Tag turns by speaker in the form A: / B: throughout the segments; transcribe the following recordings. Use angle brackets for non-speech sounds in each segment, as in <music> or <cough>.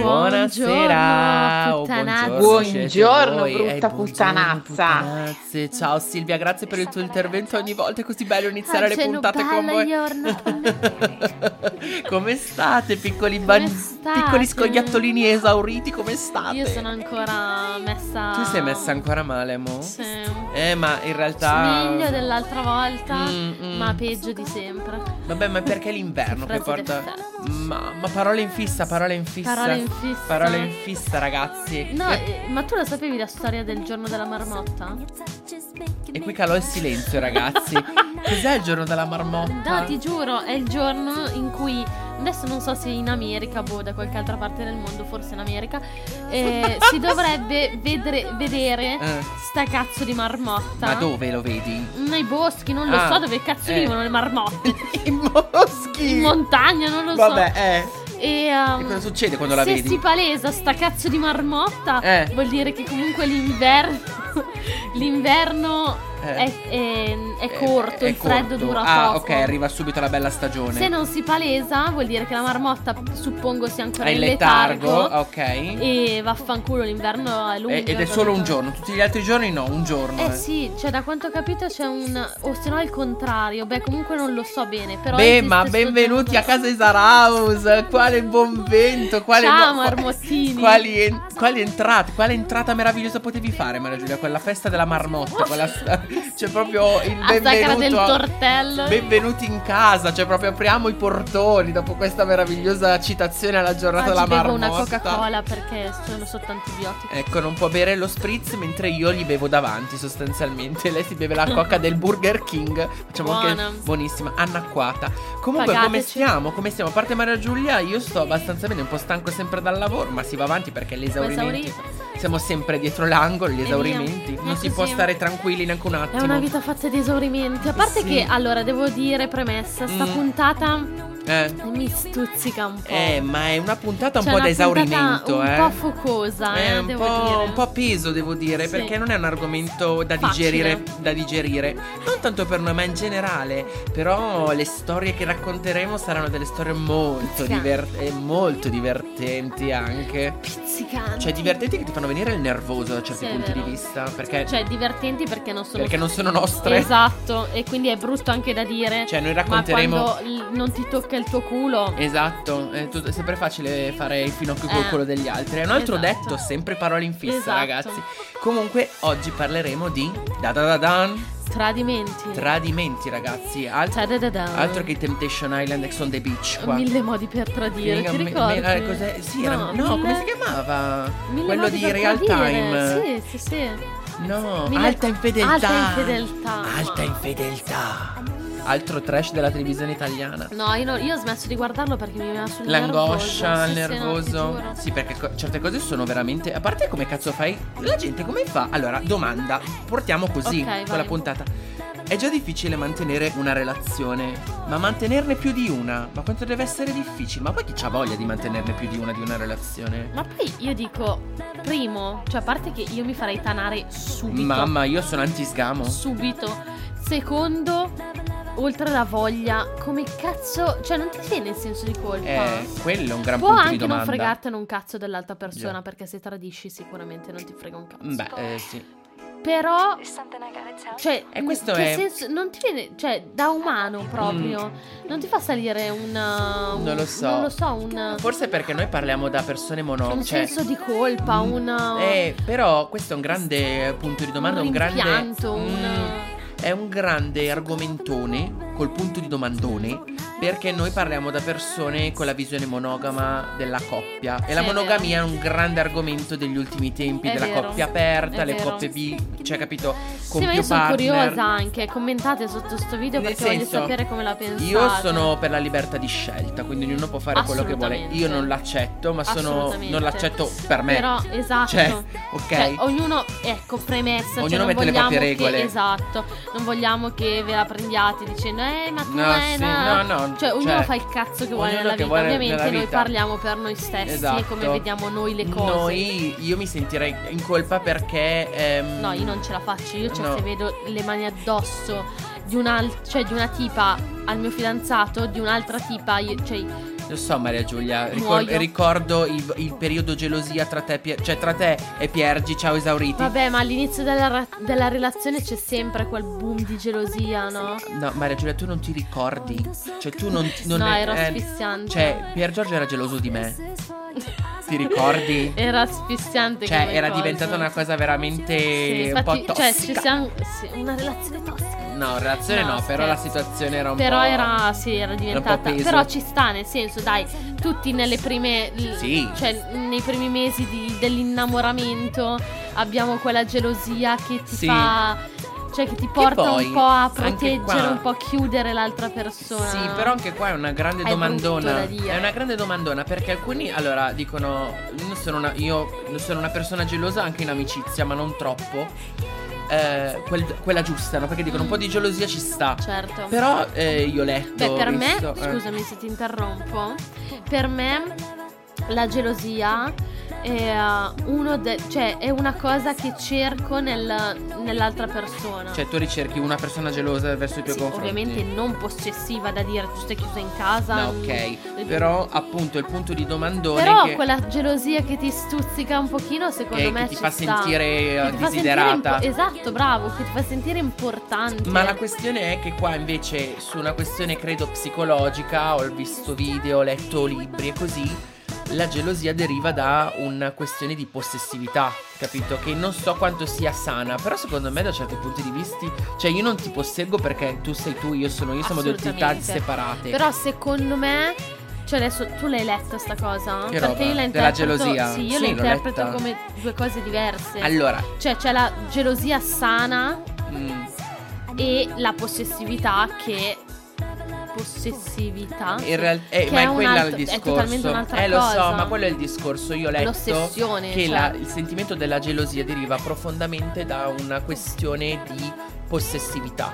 A: Buonasera!
B: Buongiorno,
A: buongiorno,
C: brutta
A: Eh, buongiorno,
C: puttanazza.
A: Ciao Silvia, grazie per il tuo intervento ogni volta, è così bello iniziare
B: Ah,
A: le puntate con voi. <laughs> come state, piccoli,
B: state?
A: piccoli scoiattolini esauriti? Come state?
B: Io sono ancora messa.
A: Tu sei messa ancora male, mo?
B: Sì.
A: Eh, ma in realtà.
B: Meglio dell'altra volta,
A: Mm, mm.
B: ma peggio di sempre.
A: Vabbè, ma perché l'inverno che porta. Ma, ma parole in fissa, parole in fissa.
B: Parole in fissa.
A: Parole in fissa, ragazzi.
B: No, eh, ma tu lo sapevi la storia del giorno della marmotta?
A: E qui calò il silenzio, ragazzi. <laughs> Cos'è il giorno della marmotta?
B: No, ti giuro, è il giorno in cui adesso non so se in America, boh, da qualche altra parte del mondo, forse in America, eh, si <laughs> dovrebbe vedere, vedere
A: Eh,
B: sta cazzo di marmotta.
A: ma dove lo vedi?
B: Nei boschi, non lo
A: Ah,
B: so dove cazzo
A: eh.
B: vivono le marmotte. <laughs>
A: I moschi!
B: In montagna, non lo
A: Vabbè,
B: so.
A: eh.
B: E, um,
A: E cosa succede quando la
B: se
A: vedi?
B: si palesa sta cazzo di marmotta,
A: Eh.
B: vuol dire che comunque <laughs> l'inverno. l'inverno. È, è- è
A: Eh,
B: corto,
A: è
B: il freddo
A: corto.
B: dura
A: ah,
B: poco.
A: ok, arriva subito la bella stagione.
B: Se non si palesa, vuol dire che la marmotta, suppongo, sia ancora
A: È
B: in
A: letargo,
B: letargo.
A: ok.
B: E vaffanculo, l'inverno è lungo.
A: Ed è solo un giorno, tutti gli altri giorni no, un giorno.
B: Eh sì, cioè da quanto ho capito c'è un... O se no è il contrario. Beh, comunque non lo so bene. Però
A: Beh, ma benvenuti a casa Isaraus. Quale buon vento, quale
B: Ciao,
A: mo-
B: marmottini.
A: Quali, en- quali entrate, quale entrata meravigliosa potevi fare, Maria Giulia? Quella festa della marmotta, quella <laughs> c'è proprio il
B: del
A: benvenuto. a-
B: tortello.
A: Benvenuti in casa, cioè proprio apriamo i portoni dopo questa meravigliosa citazione alla giornata
B: Oggi
A: della
B: bevo una
A: marmotta.
B: Coca-Cola perché sono sotto antibiotici.
A: Ecco, non può bere lo spritz mentre io gli bevo davanti sostanzialmente. Lei si beve la <laughs> coca del Burger King. Facciamo
B: Buona.
A: anche buonissima, annacquata. Comunque, come
B: Pagateci.
A: stiamo? Come stiamo? A parte Maria Giulia, io sto abbastanza bene, un po' stanco sempre dal lavoro, ma si va avanti perché
B: esaurito.
A: Siamo sempre dietro l'angolo, gli esaurimenti. Non
B: È
A: si può stare tranquilli neanche un
B: È
A: attimo.
B: una vita fatta di esaurimenti. A parte che, allora, devo dire, premessa, sta
A: Mm.
B: puntata
A: Eh.
B: mi stuzzica un po'.
A: Eh, ma è una puntata un
B: Cioè,
A: po' da esaurimento, eh.
B: un po' focosa,
A: È
B: eh,
A: un
B: devo
A: po',
B: dire.
A: un po' peso, devo dire,
B: Sì.
A: perché non è un argomento da digerire, da digerire. Non tanto per noi, ma in generale. Però le storie che racconteremo saranno delle storie molto,
B: Pizzicanti.
A: diver- e molto divertenti anche.
B: Pizzicante.
A: Cioè, divertenti che ti fanno venire il nervoso da certi
B: Sì,
A: punti di vista. Perché,
B: Cioè, divertenti perché non sono.
A: perché non sono nostre.
B: Esatto, e quindi è brutto anche da dire.
A: Cioè, noi
B: ma
A: racconteremo.
B: quando l- non ti tocca il tuo culo.
A: Esatto, è, tut- è sempre facile fare il finocchio col
B: Eh.
A: culo degli altri. È un altro
B: Esatto.
A: detto, sempre parole in fissa,
B: Esatto.
A: ragazzi. Comunque, oggi parleremo di da da da dan,
B: Tradimenti.
A: tradimenti, ragazzi. Altro,
B: Ta-da-da-da.
A: altro che Temptation Island Ex on the Beach. Qua.
B: Mille modi per tradire,
A: Figa,
B: ti
A: me-
B: ricordi?
A: me- eh, cos'è? Sì, era- no,
B: mille-
A: come si chiamava?
B: mille
A: Quello di Real
B: tradire.
A: Time.
B: Sì, sì, sì.
A: No,
B: Mille-
A: alta infedeltà.
B: Alta infedeltà.
A: Alta infedeltà. Altro trash della televisione italiana.
B: No, io, no- io ho smesso di guardarlo perché mi veniva sul
A: L'angoscia, il
B: nervoso. Sì, sì, no.
A: Sì, perché co- certe cose sono veramente. A parte come cazzo fai? La gente come fa? Allora, domanda. Portiamo così
B: Ok,
A: con la puntata. È già difficile mantenere una relazione, ma mantenerne più di una? Ma quanto deve essere difficile? Ma poi chi c'ha voglia di mantenerne più di una di una relazione?
B: Ma poi io dico, primo, cioè a parte che io mi farei tanare subito.
A: Mamma, io sono anti-sgamo.
B: Subito. Secondo, oltre alla voglia, come cazzo, cioè non ti viene il senso di colpa?
A: Eh, quello è un gran
B: Può
A: punto di
B: anche non
A: domanda.
B: fregartene un cazzo dell'altra persona
A: Già.
B: perché se tradisci sicuramente non ti frega un cazzo.
A: Beh, eh, sì.
B: Però cioè,
A: E questo è-
B: senso non ti viene, cioè da umano proprio, non ti fa salire un un-
A: Mm. Non lo so.
B: Non lo so, un
A: Forse perché noi parliamo da persone mono.
B: un
A: cioè,
B: senso di colpa,
A: Mm,
B: un
A: Eh, però questo è un grande punto di domanda,
B: un
A: un, grande
B: rimpianto,
A: Mm,
B: un
A: è un grande argomentone col punto di domandone perché noi parliamo da persone con la visione monogama della coppia e la monogamia è un grande argomento degli ultimi tempi
B: È
A: della
B: vero,
A: coppia aperta, le
B: vero.
A: coppie bi, cioè capito, con
B: Sì,
A: più
B: sono
A: partner.
B: curiosa anche, commentate sotto sto video
A: Nel
B: perché voglio
A: senso,
B: sapere come la pensate.
A: Io sono per la libertà di scelta, quindi ognuno può fare quello che vuole. Io non l'accetto, ma sono non l'accetto per me.
B: Però esatto.
A: Cioè, ok.
B: Cioè, ognuno, ecco, premessa. cioè,
A: Ognuno
B: non
A: mette le proprie
B: che-
A: regole.
B: esatto. Non vogliamo che ve la prendiate dicendo, eh, ma tu
A: No,
B: eh,
A: sì,
B: na".
A: no, no,
B: Cioè, ognuno
A: cioè,
B: fa il cazzo che vuole nella vita.
A: vuole
B: Ovviamente
A: nella
B: noi
A: vita.
B: parliamo per noi stessi
A: Esatto.
B: e come vediamo noi le cose.
A: Noi, io mi sentirei in colpa perché. ehm,
B: No, io non ce la faccio. Io, cioè,
A: No.
B: se vedo le mani addosso di, un'al- cioè, di una tipa al mio fidanzato, di un'altra tipa, io- cioè,
A: Lo so, Maria Giulia. ricor- ricordo il, il periodo gelosia tra te, Pier- cioè tra te e Piergi. Ciao, esauriti.
B: Vabbè, ma all'inizio della, ra- della relazione c'è sempre quel boom di gelosia, no?
A: No, Maria Giulia, tu non ti ricordi. Cioè, tu non. non
B: no,
A: è-
B: era
A: eh,
B: asfissiante.
A: Cioè, Pier Giorgio era geloso di me. Ti ricordi?
B: Era asfissiante
A: Cioè, era
B: cosa.
A: diventata una cosa veramente
B: Sì,
A: un
B: infatti,
A: po'
B: cioè,
A: tossica.
B: ci siamo sì, una relazione tossica.
A: No, relazione no,
B: No,
A: però la situazione era un
B: Però
A: po'.
B: era, sì, era diventata.
A: peso.
B: Però ci sta, nel senso, dai, tutti nelle prime.
A: Sì.
B: Cioè, nei primi mesi di- dell'innamoramento abbiamo quella gelosia che ti
A: Sì.
B: fa. Cioè, che ti porta
A: poi,
B: un po' a proteggere,
A: qua-
B: un po' a chiudere l'altra persona.
A: Sì, però anche qua è una grande
B: È
A: domandona. È una grande domandona perché alcuni allora dicono io sono una, io sono una persona gelosa anche in amicizia, ma non troppo. Eh, quel- quella giusta, no? Perché dicono un po' di gelosia ci sta.
B: Certo.
A: Però eh, io ho letto.
B: Beh, per
A: ho
B: me,
A: visto, eh.
B: scusami se ti interrompo, per me la gelosia è, uno de- cioè, è una cosa che cerco nel- nell'altra persona.
A: Cioè, tu ricerchi una persona gelosa verso i tuoi
B: Sì,
A: confronti.
B: ovviamente non possessiva da dire tu stai chiusa in casa.
A: No,
B: mm,
A: ok. Però, appunto, il punto di domandone
B: Però
A: che,
B: quella gelosia che ti stuzzica un pochino, secondo
A: che-
B: me
A: che ti
B: ci
A: fa
B: sta.
A: sentire eh,
B: Che ti fa sentire
A: desiderata.
B: impo- esatto, bravo, che ti fa sentire importante.
A: Ma la questione è che qua invece su una questione credo psicologica, ho visto video, ho letto libri e così, la gelosia deriva da una questione di possessività, capito? Che non so quanto sia sana, però secondo me da certi punti di vista, cioè io non ti posseggo perché tu sei tu, io sono io, siamo due entità separate.
B: Però secondo me cioè adesso tu l'hai letta sta cosa?
A: Che
B: Perché
A: roba?
B: io la
A: Della
B: interpreto
A: gelosia?
B: Sì, io
A: Sì,
B: la interpreto
A: letta.
B: come due cose diverse.
A: Allora,
B: Cioè c'è la gelosia sana
A: mm,
B: e la possessività che possessività
A: in realtà eh,
B: che
A: ma
B: è
A: è quella
B: altro-
A: il
B: è
A: discorso.
B: totalmente un'altra
A: eh lo so,
B: cosa.
A: ma quello è il discorso. Io ho letto
B: L'ossessione,
A: che
B: cioè.
A: la- il sentimento della gelosia deriva profondamente da una questione di possessività.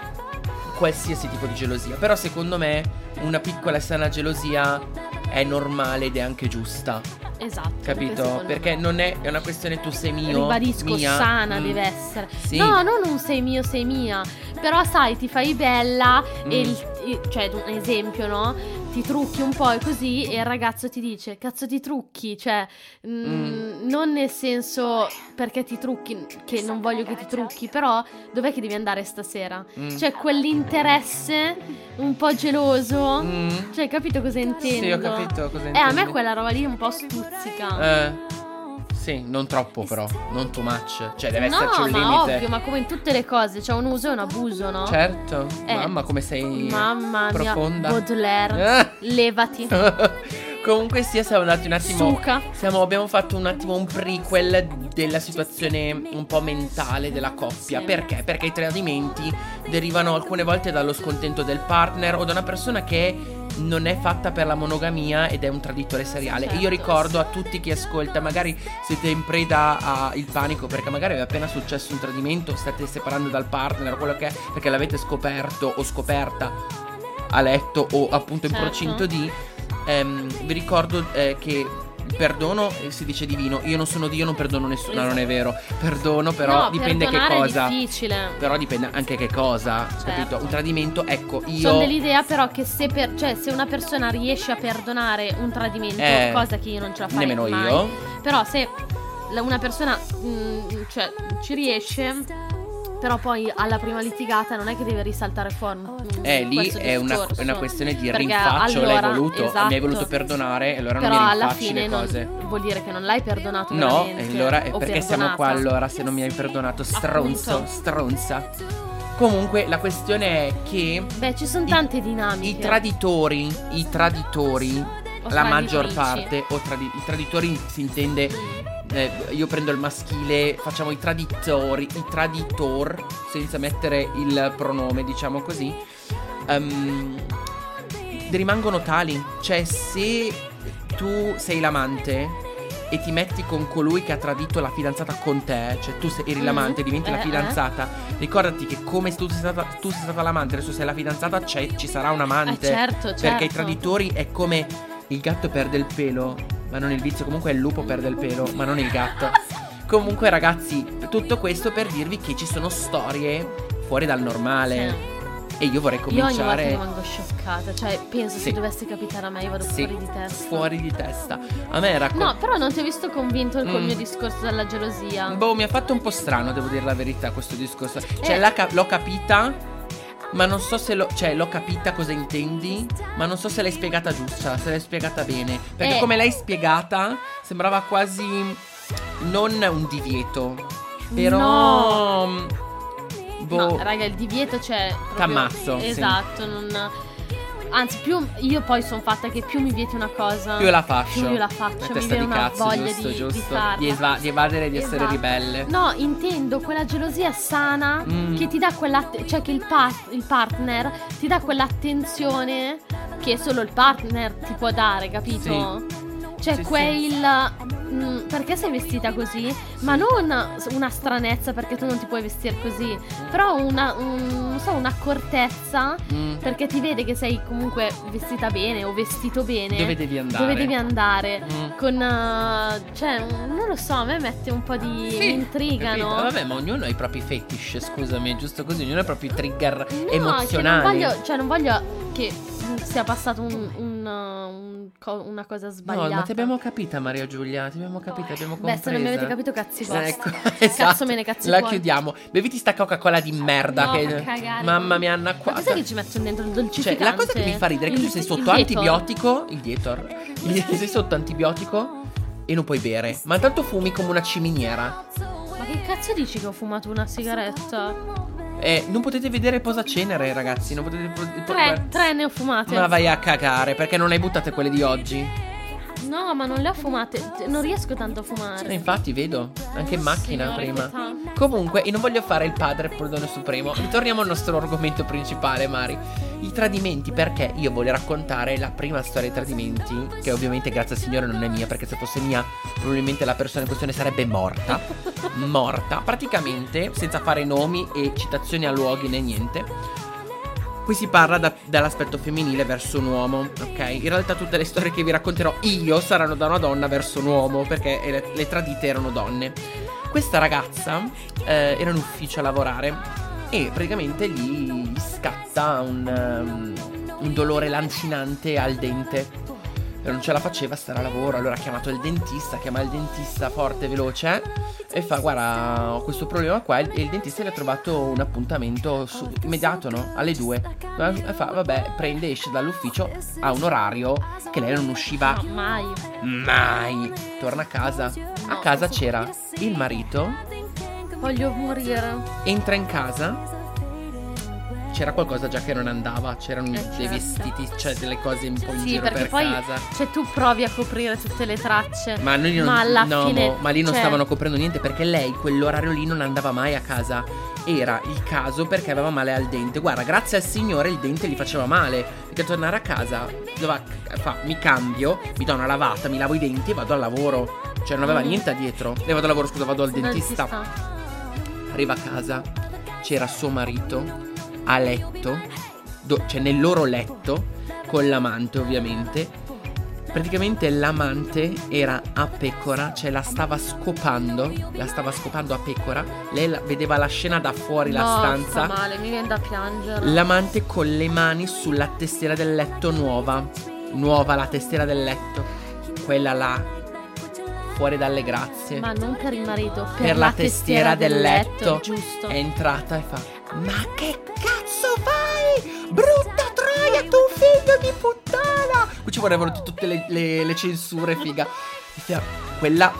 A: Qualsiasi tipo di gelosia. Però secondo me una piccola e sana gelosia è normale ed è anche giusta.
B: Esatto.
A: Capito? Perché
B: me.
A: non è, è una questione tu sei mio.
B: Ribadisco,
A: mia,
B: sana
A: mm,
B: deve essere.
A: Sì.
B: No, non un sei mio, sei mia. Però sai, ti fai bella e
A: Mm.
B: il- i- cioè, un esempio, no? Ti trucchi un po' e così e il ragazzo ti dice, cazzo ti trucchi? Cioè, mm,
A: Mm.
B: non nel senso perché ti trucchi, che non voglio che ti trucchi, però dov'è che devi andare stasera?
A: Mm.
B: Cioè, quell'interesse un po' geloso.
A: Mm.
B: Cioè, capito cosa intendo?
A: Sì, ho capito cosa
B: Eh,
A: intendi.
B: a me quella roba lì un po' stuzzica.
A: Eh, sì, non troppo però, non too much. Cioè deve
B: no,
A: esserci un
B: ma
A: limite.
B: ovvio, ma come in tutte le cose, c'è un uso e un abuso, no?
A: Certo.
B: Eh,
A: Mamma come sei
B: Mamma
A: profonda.
B: mia, Baudelaire,
A: Eh.
B: levati, <laughs>
A: Comunque sia, siamo andati un attimo.
B: suca.
A: Siamo, abbiamo fatto un attimo un prequel della situazione un po' mentale della coppia. Perché? Perché i tradimenti derivano alcune volte dallo scontento del partner o da una persona che non è fatta per la monogamia ed è un traditore seriale. E io
B: Certo.
A: ricordo a tutti chi ascolta, magari siete in preda al panico perché magari è appena successo un tradimento, state separando dal partner o quello che è, perché l'avete scoperto o scoperta a letto o appunto in
B: Certo.
A: procinto di. Ehm, vi ricordo eh, che il perdono si dice divino. Io non sono Dio, non perdono nessuno. No, non è vero. Perdono, però
B: no,
A: dipende che cosa.
B: è difficile.
A: Però dipende anche che cosa.
B: Certo.
A: Capito? Un tradimento, ecco, io.
B: Sono dell'idea però che se, per, cioè, se una persona riesce a perdonare un tradimento,
A: Eh,
B: cosa che io non ce la farei
A: Nemmeno
B: mai,
A: io.
B: Però se una persona mm, cioè, ci riesce, però poi alla prima litigata non è che deve risaltare fuori. mm,
A: Eh, lì è una,
B: discorso.
A: una questione di
B: Perché
A: rinfaccio. l'hai
B: allora,
A: voluto,
B: esatto.
A: mi hai voluto perdonare, e allora
B: Però
A: non mi
B: alla fine
A: le
B: non-
A: cose.
B: vuol dire che non l'hai perdonato
A: No, e allora è perché siamo qua
B: perdonata.
A: allora se non mi hai perdonato, stronzo,
B: Appunto.
A: stronza. Comunque la questione è che
B: Beh, ci sono
A: I-
B: tante dinamiche.
A: i traditori, i traditori,
B: O
A: la maggior parte, o tradi- i traditori si intende, eh, io prendo il maschile, facciamo i traditori, i traditor, senza mettere il pronome, diciamo così, ehm, rimangono tali. Cioè se tu sei l'amante e ti metti con colui che ha tradito la fidanzata con te, cioè tu sei, eri
B: Mhm.
A: l'amante diventi
B: Eh,
A: la
B: eh.
A: fidanzata, ricordati che come tu sei stata, tu sei stata l'amante, adesso sei la fidanzata, ci sarà un amante.
B: Eh, certo, certo.
A: Perché i traditori è come il gatto perde il pelo, ma non il vizio. Comunque il lupo perde il pelo, ma non il gatto. Comunque, ragazzi, tutto questo per dirvi che ci sono storie fuori dal normale. E io vorrei
B: Io
A: cominciare
B: rimango scioccata. Cioè, penso
A: Sì.
B: se dovesse capitare a me, io vado
A: Sì,
B: fuori di testa.
A: fuori di testa. A me era
B: No, però non ti ho visto convinto col
A: Mm.
B: mio discorso della gelosia.
A: Boh, mi ha fatto un po' strano, devo dire la verità, questo discorso. Cioè,
B: Eh.
A: ca- l'ho capita, ma non so se l'ho. Cioè, l'ho capita cosa intendi, ma non so se l'hai spiegata giusta, se l'hai spiegata bene. Perché
B: Eh.
A: come l'hai spiegata, sembrava quasi non un divieto. Però. mm, Boh.
B: No, raga, il divieto c'è. proprio-
A: T'ammazzo, sì.
B: Esatto, non. Anzi, più io poi sono fatta che più mi vieti una cosa.
A: più la faccio.
B: più io la faccio,
A: Una
B: mi viene
A: di
B: una
A: cazzo,
B: voglia
A: giusto,
B: di- di
A: giusto.
B: farla.
A: eva- di evadere di essere
B: Esatto.
A: ribelle.
B: No, intendo quella gelosia sana
A: Mm.
B: che ti dà quella. cioè che il, pa- il partner ti dà quell'attenzione che solo il partner ti può dare, capito? Cioè,
A: Sì,
B: quel. mm, perché sei vestita così? Ma non una stranezza perché tu non ti puoi vestire così. Però una, un- non so, un'accortezza
A: Mm.
B: perché ti vede che sei comunque vestita bene o vestito bene.
A: Dove devi andare?
B: Dove devi andare?
A: Mm.
B: Con. eh, cioè, non lo so, a me mette un po' di.
A: Sì,
B: mi intrigano.
A: capito? Vabbè, ma ognuno ha i propri fetish, scusami, è giusto così, ognuno ha i propri trigger
B: No,
A: emozionali.
B: non voglio, cioè non voglio che sia passato un, un, uh, un una cosa
A: No,
B: sbagliata.
A: ma ti abbiamo capita, Maria Giulia, ti abbiamo capita, abbiamo
B: Beh,
A: compresa.
B: se non mi avete capito, cazzi vostri.
A: Ecco, <laughs>
B: Cazzo
A: esatto.
B: me ne cazzi
A: La
B: tuoi.
A: chiudiamo. Beviti sta Coca-Cola di merda
B: No,
A: che
B: cagare.
A: Mamma mia, Anna
B: Ma
A: qua.
B: cos'è che ci mettono dentro il
A: Cioè,
B: dolcificante?
A: la cosa che mi fa ridere è che tu
B: Il-
A: sei
B: il
A: sotto
B: Dietor.
A: antibiotico, il dietor. Il- <laughs> sei sotto antibiotico e non puoi bere, ma tanto fumi come una ciminiera.
B: Che cazzo dici che ho fumato una sigaretta?
A: E non potete vedere posacenere, ragazzi, non potete po-
B: Tre, tre ne ho fumate.
A: Ma vai a cagare, perché non hai buttate quelle di oggi?
B: No, ma non le ho fumate. Non riesco tanto a fumare.
A: Eh, infatti, vedo, anche in macchina
B: Signore,
A: prima. Comunque, io non voglio fare il padre perdone supremo. Ritorniamo al nostro argomento principale, Mari. I tradimenti, perché io voglio raccontare la prima storia dei tradimenti, che ovviamente grazie al Signore non è mia, perché se fosse mia, probabilmente la persona in questione sarebbe morta. <laughs> morta. Praticamente, senza fare nomi e citazioni a luoghi né niente. Qui si parla da- dall'aspetto femminile verso un uomo, ok? In realtà tutte le storie che vi racconterò io saranno da una donna verso un uomo, perché le, le tradite erano donne. Questa ragazza eh, era in ufficio a lavorare e praticamente gli, scatta un, um, un dolore lancinante al dente. E non ce la faceva stare a lavoro, allora ha chiamato il dentista, chiama il dentista forte, veloce e fa guarda ho questo problema qua e il dentista gli ha trovato un appuntamento su- immediato, no? Alle due. E fa vabbè, prende, esce dall'ufficio, ha un orario che lei non usciva
B: No, mai.
A: mai. Torna a casa. A casa c'era il marito,
B: Voglio morire.
A: entra in casa. C'era qualcosa già che non andava, c'erano
B: Eh,
A: dei
B: certo.
A: vestiti, cioè delle cose un po' in
B: Sì,
A: giro per
B: poi
A: casa.
B: cioè, tu provi a coprire tutte le tracce.
A: Ma noi non,
B: Ma alla
A: no,
B: fine,
A: mo, ma lì non
B: cioè-
A: stavano coprendo niente perché lei quell'orario lì non andava mai a casa. Era il caso perché aveva male al dente. Guarda, grazie al Signore il dente gli faceva male. Perché tornare a casa doveva fa, mi cambio, mi do una lavata, mi lavo i denti e vado al lavoro. Cioè non aveva
B: Mm.
A: niente dietro. Lei vado al lavoro, scusa, vado al dentista.
B: Dentista.
A: Arriva a casa, c'era suo marito a letto, do- cioè nel loro letto, con l'amante ovviamente. Praticamente l'amante era a pecora, cioè la stava scopando, la stava scopando a pecora. Lei la- vedeva la scena da fuori la
B: No,
A: stanza.
B: Fa male, mi viene da piangere.
A: L'amante con le mani sulla testiera del letto nuova. Nuova la testiera del letto. Quella là. Fuori dalle grazie.
B: Ma non per il marito, per,
A: per la testiera del letto
B: Giusto.
A: è entrata e fa Ma che cazzo? Brutta troia, tu figlio di puttana Qui ci vorrebbero t- tutte le, le- le censure, figa Diceva, Quella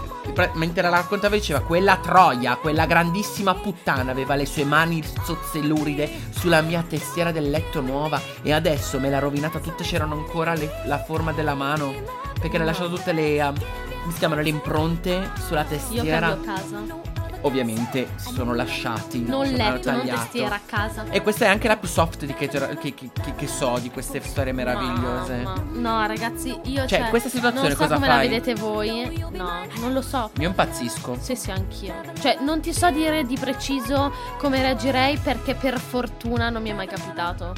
A: Mentre la raccontava diceva Quella troia, quella grandissima puttana Aveva le sue mani zozzelluride Sulla mia testiera del letto nuova E adesso me l'ha rovinata tutta C'erano ancora le- la forma della mano Perché le ha lasciato tutte le um, come si chiamano le impronte sulla
B: Io
A: testiera?
B: cambio casa.
A: Ovviamente si sono lasciati.
B: Non
A: sono
B: letto, non
A: tagliato.
B: testiera, a casa.
A: E questa è anche la più soft di che, che- che- che- che so di queste storie meravigliose.
B: Mamma. No, ragazzi, io
A: Cioè,
B: cioè,
A: questa situazione
B: non so
A: cosa
B: come
A: fai?
B: la vedete voi. No, non lo so.
A: Io impazzisco.
B: Sì, sì, anch'io. Cioè, non ti so dire di preciso come reagirei perché per fortuna non mi è mai capitato.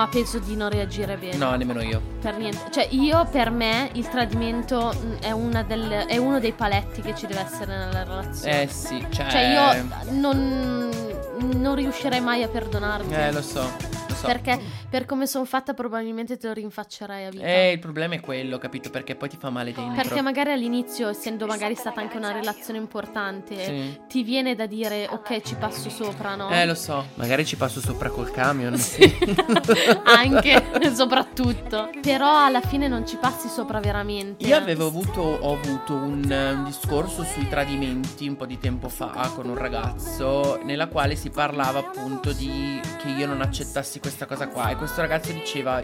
B: Ma penso di non reagire bene.
A: No, nemmeno io.
B: Per niente. Cioè, io per me il tradimento mh, è, una delle- è uno dei paletti che ci deve essere nella relazione.
A: Eh sì, cioè.
B: Cioè, io non, non riuscirei mai a perdonarti.
A: Eh, lo so, so.
B: Perché per come sono fatta probabilmente te lo rinfaccerai a vita.
A: Eh, il problema è quello, capito? Perché poi ti fa male dentro.
B: Perché magari all'inizio, essendo magari stata anche una relazione importante,
A: Sì.
B: ti viene da dire ok ci passo sopra, no?
A: Eh, lo so. Magari ci passo sopra col camion. Sì. <laughs>
B: anche, <laughs> soprattutto. Però alla fine non ci passi sopra veramente.
A: Io avevo avuto, ho avuto un, un discorso sui tradimenti un po' di tempo fa con un ragazzo nella quale si parlava appunto di che io non accettassi questa cosa qua. E questo ragazzo diceva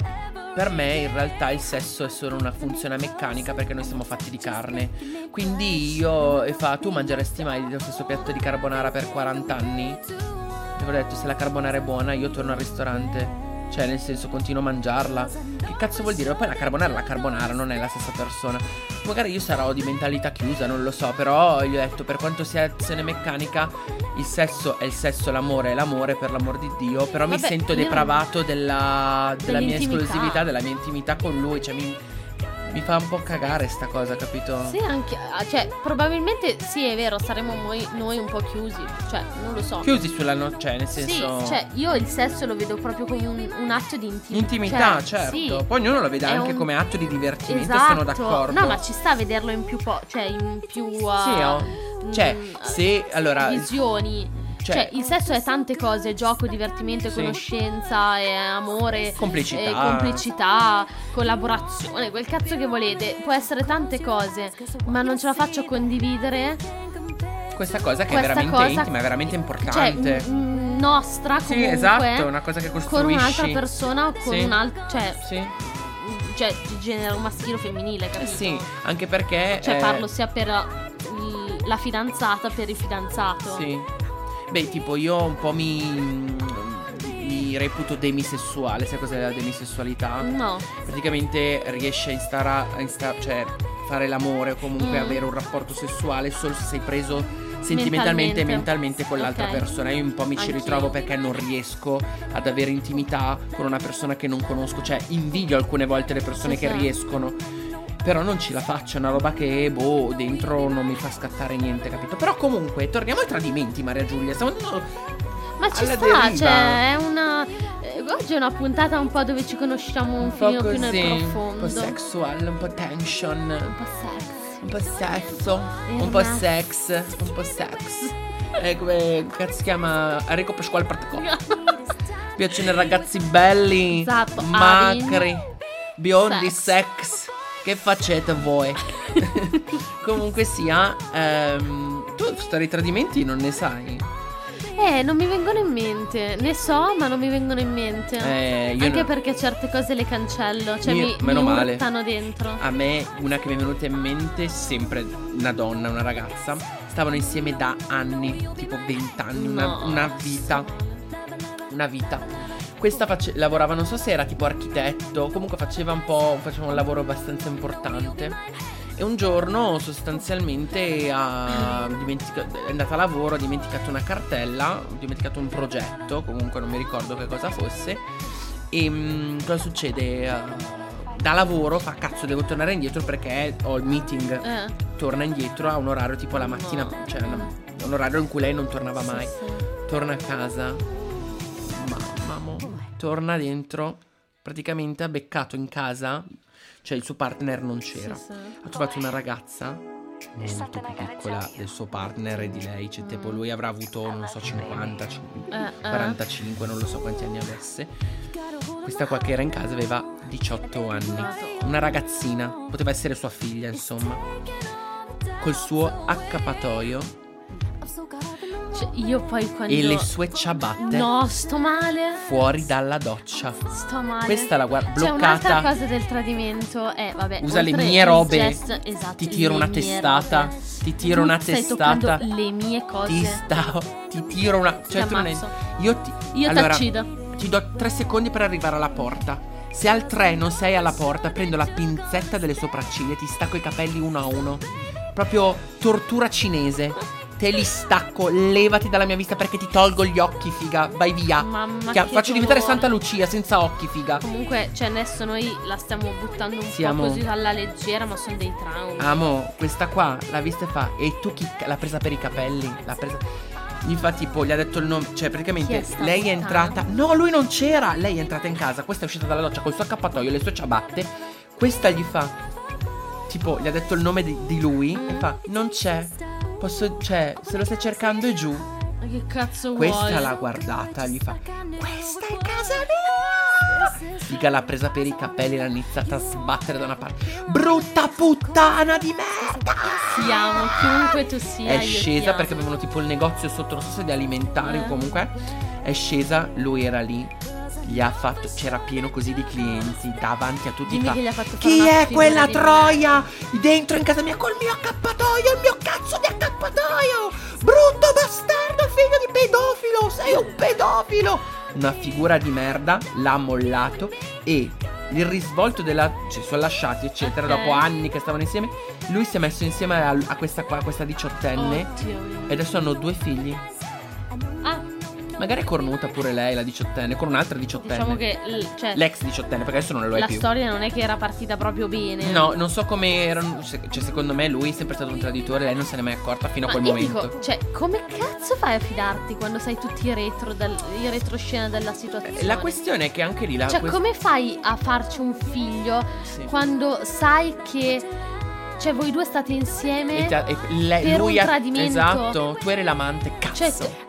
A: per me in realtà il sesso è solo una funzione meccanica perché noi siamo fatti di carne. Quindi io e fa tu mangeresti mai lo stesso piatto di carbonara per 40 anni? E ho detto se la carbonara è buona io torno al ristorante cioè, nel senso, continuo a mangiarla. Che cazzo vuol dire? Ma poi la carbonara è la carbonara, non è la stessa persona. Magari io sarò di mentalità chiusa, non lo so. Però gli ho detto, per quanto sia azione meccanica, il sesso è il sesso, l'amore è l'amore, per l'amor di Dio. Però mi
B: Vabbè,
A: sento
B: io-
A: depravato della, della mia esclusività, della mia intimità con lui. Cioè, mi, mi fa un po' cagare sta cosa, capito?
B: Sì, anche. ah, Cioè, probabilmente sì, è vero, saremo noi, noi un po' chiusi. Cioè, non lo so.
A: Chiusi sulla no, cioè, nel senso.
B: Sì, cioè, io il sesso lo vedo proprio come un, un atto di intimità.
A: Intimità,
B: Cioè,
A: certo.
B: sì.
A: Poi ognuno lo vede
B: È
A: anche
B: un-
A: come atto di divertimento,
B: Esatto.
A: sono d'accordo.
B: No, ma ci sta a vederlo in più po', cioè in più uh,
A: Sì, oh. Cioè,
B: mm,
A: se allora
B: visioni.
A: Cioè-
B: Cioè, il sesso è tante cose, gioco, divertimento,
A: Sì.
B: conoscenza, e amore,
A: Complicità.
B: e complicità, collaborazione, quel cazzo che volete. Può essere tante cose, ma non ce la faccio a condividere.
A: questa cosa che è
B: questa
A: veramente
B: cosa-
A: intima, è veramente
B: Cioè,
A: importante.
B: mm, mm, nostra
A: sì,
B: comunque.
A: esatto, è una cosa che
B: con
A: costruisci.
B: un'altra persona o con
A: Sì.
B: un altro. Cioè,
A: Sì,
B: cioè, di genere maschile o femminile,
A: eh
B: capito?
A: sì, anche perché
B: Cioè,
A: eh,
B: parlo sia per il- la fidanzata per il fidanzato.
A: Sì. Beh, tipo io un po' mi mi reputo demisessuale, sai cos'è la demisessualità?
B: No.
A: Praticamente riesci a instara, a insta- cioè fare l'amore o comunque
B: Mm.
A: avere un rapporto sessuale solo se sei preso sentimentalmente
B: Mentalmente.
A: e mentalmente con l'altra
B: Ok.
A: persona. Io un po' mi ci
B: Anch'io.
A: ritrovo perché non riesco ad avere intimità con una persona che non conosco. Cioè, invidio alcune volte le persone
B: Sì,
A: che
B: sì.
A: riescono. Però non ce la faccio, è una roba che, boh, dentro non mi fa scattare niente, capito? Però comunque, torniamo ai tradimenti, Maria Giulia. Stiamo andando
B: Ma ci sta,
A: deriva.
B: cioè, è una. eh, oggi è una puntata un po' dove ci conosciamo un,
A: un po'
B: filino più nel
A: così, un
B: profondo.
A: po' sexual, un po' tension.
B: Un po' sex.
A: Un po' sesso, un po' sex, un po' sex. È come cazzo si chiama Enrico Pasquale Partico. Piacciono i ragazzi belli,
B: Esatto,
A: macri, biondi,
B: Sex.
A: sex. Che facete voi? <laughs> Comunque sia, ehm, tu storie di tradimenti non ne sai?
B: Eh, non mi vengono in mente. Ne so, ma non mi vengono in mente.
A: Eh, io
B: Anche
A: no-
B: perché certe cose le cancello. Cioè,
A: Io-
B: mi,
A: meno
B: mi
A: male.
B: dentro.
A: A me una che mi è venuta in mente, sempre una donna, una ragazza, stavano insieme da anni, tipo 20 anni, una,
B: No.
A: una vita. Una vita. Questa face- lavorava, non so se era tipo architetto, comunque faceva un po', faceva un lavoro abbastanza importante. E un giorno sostanzialmente è andata a lavoro, ha dimenticato una cartella, ha dimenticato un progetto, comunque non mi ricordo che cosa fosse. E mm, cosa succede? Eh, da lavoro fa cazzo, devo tornare indietro perché ho il meeting.
B: Eh.
A: Torna indietro a un orario tipo la mattina,
B: No.
A: cioè una- un orario in cui lei non tornava
B: Sì,
A: mai.
B: sì.
A: Torna a casa. Torna dentro. Praticamente ha beccato in casa. Cioè il suo partner non c'era.
B: Sì, sì.
A: Ha trovato una ragazza molto più piccola del suo partner e di lei. Cioè, tipo, lui avrà avuto, non so, 50, cin-
B: Eh, eh.
A: 45, non lo so quanti anni avesse. Questa qua che era in casa aveva 18 anni. Una ragazzina, poteva essere sua figlia, insomma. Col suo accappatoio
B: Cioè, io poi quando.
A: e le sue ciabatte
B: No, sto male.
A: fuori dalla doccia.
B: Sto male.
A: Questa la guarda
B: C'è un'altra
A: bloccata.
B: cosa del tradimento. Eh, vabbè.
A: Usa le mie robe.
B: gesto- esatto,
A: Ti tiro una testata.
B: robe.
A: Ti tiro
B: Tu
A: una testata.
B: le mie cose.
A: Ti sta. Ti tiro una. Cioè,
B: Ti ammazzo.
A: Io ti.
B: Io
A: allora,
B: t'accido.
A: Ti do tre secondi per arrivare alla porta. Se al 3 non sei alla porta, prendo la pinzetta delle sopracciglia e ti stacco i capelli uno a uno. Proprio tortura cinese. Te li stacco, levati dalla mia vista perché ti tolgo gli occhi, figa. Vai via.
B: Mamma
A: Chia- faccio diventare. Santa Lucia senza occhi, figa.
B: Comunque, cioè, adesso noi la stiamo buttando un
A: Siamo-
B: po' così alla leggera, ma sono dei traumi.
A: Amo, questa qua l'ha vista e fa. E tu chi l'ha presa per i capelli? L'ha presa. Gli fa tipo, gli ha detto il nome, cioè praticamente
B: è
A: lei è entrata. No, lui non c'era. Lei è entrata in casa, questa è uscita dalla doccia col suo accappatoio e le sue ciabatte. Questa gli fa. Tipo, gli ha detto il nome di, di lui e
B: Mm.
A: fa: Non c'è. Posso. Cioè, se lo stai cercando è giù.
B: Ma che cazzo
A: Questa
B: vuoi?
A: l'ha guardata, gli fa: Questa è casa mia! Figa l'ha presa per i capelli e l'ha iniziata a sbattere da una parte. Brutta puttana di merda!
B: Ti amo, chiunque tu sia.
A: È scesa perché avevano tipo il negozio sotto, non so se di alimentari o
B: Eh.
A: comunque. È scesa, lui era lì. Gli ha fatto. C'era pieno così di clienti davanti a tutti.
B: Dimmi
A: fa,
B: gli ha fatto
A: Chi è quella troia? Dentro in casa mia col mio accappatoio, il mio cazzo di accappatoio! Brutto bastardo, figlio di pedofilo! Sei un pedofilo! Una figura di merda, l'ha mollato e il risvolto della. cioè, sono lasciati, eccetera,
B: Ok.
A: dopo anni che stavano insieme. Lui si è messo insieme a, a questa qua, a questa diciottenne.
B: Oddio.
A: E adesso hanno due figli. Magari è cornuta pure lei, la diciottenne, con un'altra diciottenne.
B: diciamo che l- cioè,
A: L'ex diciottenne, perché adesso non lo è
B: la
A: più.
B: storia non è che era partita proprio bene.
A: No, non so come erano. Cioè, secondo me lui è sempre stato un traditore, lei non se n'è mai accorta fino a
B: Ma
A: quel
B: io
A: momento.
B: dico, cioè, come cazzo fai a fidarti quando sai tutti i retro, del, i retroscena della situazione?
A: La questione è che anche lì la
B: Cioè,
A: quest-
B: come fai a farci un figlio
A: Sì.
B: quando sai che. Cioè, voi due state insieme.
A: E ha- e lei-
B: per
A: lui
B: un
A: ha-
B: tradimento.
A: Esatto, tu eri l'amante, cazzo.
B: Cioè, te-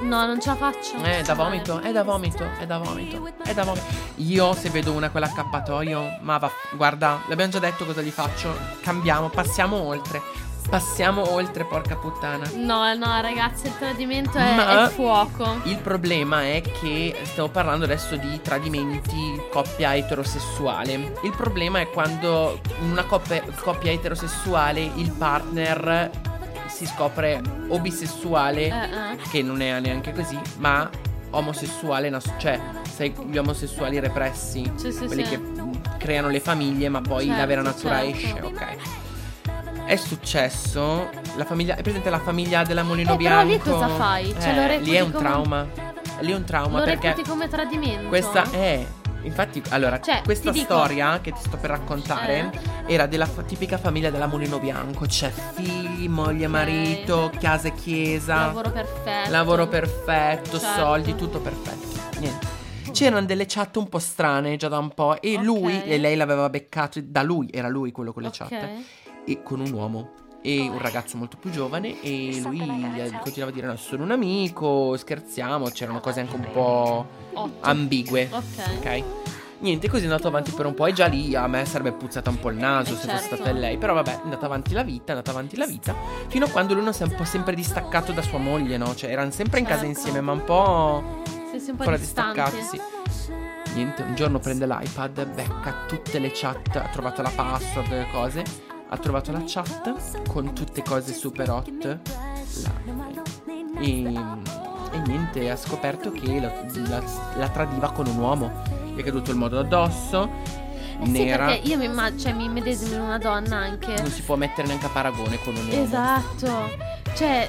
B: no, non ce la faccio.
A: Eh, da vomito, è da vomito, è da vomito, è da vomito. Io se vedo una con l'accappatoio, ma va, guarda, l'abbiamo già detto cosa gli faccio. Cambiamo, passiamo oltre. Passiamo oltre, porca puttana.
B: No, no, ragazzi, il tradimento è,
A: Ma-
B: è fuoco.
A: Il problema è che stiamo parlando adesso di tradimenti coppia eterosessuale. Il problema è quando in una coppia, coppia eterosessuale il partner si scopre o bisessuale,
B: Eh, eh.
A: che non è neanche così, ma omosessuale, nas- cioè sai gli omosessuali repressi,
B: Sì, sì,
A: quelli
B: sì.
A: che mh, creano le famiglie, ma poi la
B: Certo,
A: vera natura
B: certo.
A: esce, ok. È successo, la famiglia, è presente la famiglia della Molino
B: Eh,
A: Bianco?
B: lì cosa fai? Cioè,
A: Eh, lì è un
B: come-
A: trauma. Lì è un trauma
B: Lo
A: perché
B: come tradimento?
A: questa è Infatti, allora,
B: Cioè,
A: questa
B: dico-
A: storia che ti sto per raccontare era della fa- tipica famiglia della Mulino Bianco. C'è figli, moglie, marito, casa e chiesa.
B: Lavoro perfetto.
A: Lavoro perfetto,
B: Certo.
A: soldi, tutto perfetto. Niente. C'erano delle chat un po' strane già da un po'. E
B: Ok.
A: lui, e lei l'aveva beccato, da lui, era lui quello con le
B: Ok.
A: chat. E con un uomo. E un ragazzo molto più giovane. E lui continuava a dire: No, sono un amico, scherziamo. C'erano cose anche un po' ambigue.
B: Ok.
A: Ok. Niente, così è andato avanti per un po'. E già lì a me sarebbe puzzata un po' il naso
B: Eh,
A: se fosse
B: certo.
A: stata lei. Però vabbè, è andata avanti la vita, è andata avanti la vita. Fino a quando lui non si è un po' sempre distaccato da sua moglie, no? Cioè, erano sempre in casa
B: Certo.
A: insieme, ma un po'.
B: Sei un po'
A: distaccati, sì. Niente, un giorno prende l'iPad, becca tutte le chat, ha trovato la password, le cose. Ha trovato la chat con tutte cose super hot. La- e, e niente, ha scoperto che la, la- la tradiva con un uomo. Gli è caduto il modo addosso.
B: Eh sì,
A: nera.
B: perché io mi, imma- cioè, mi immedesimo in una donna anche.
A: Non si può mettere neanche a paragone con un uomo.
B: Esatto. Cioè,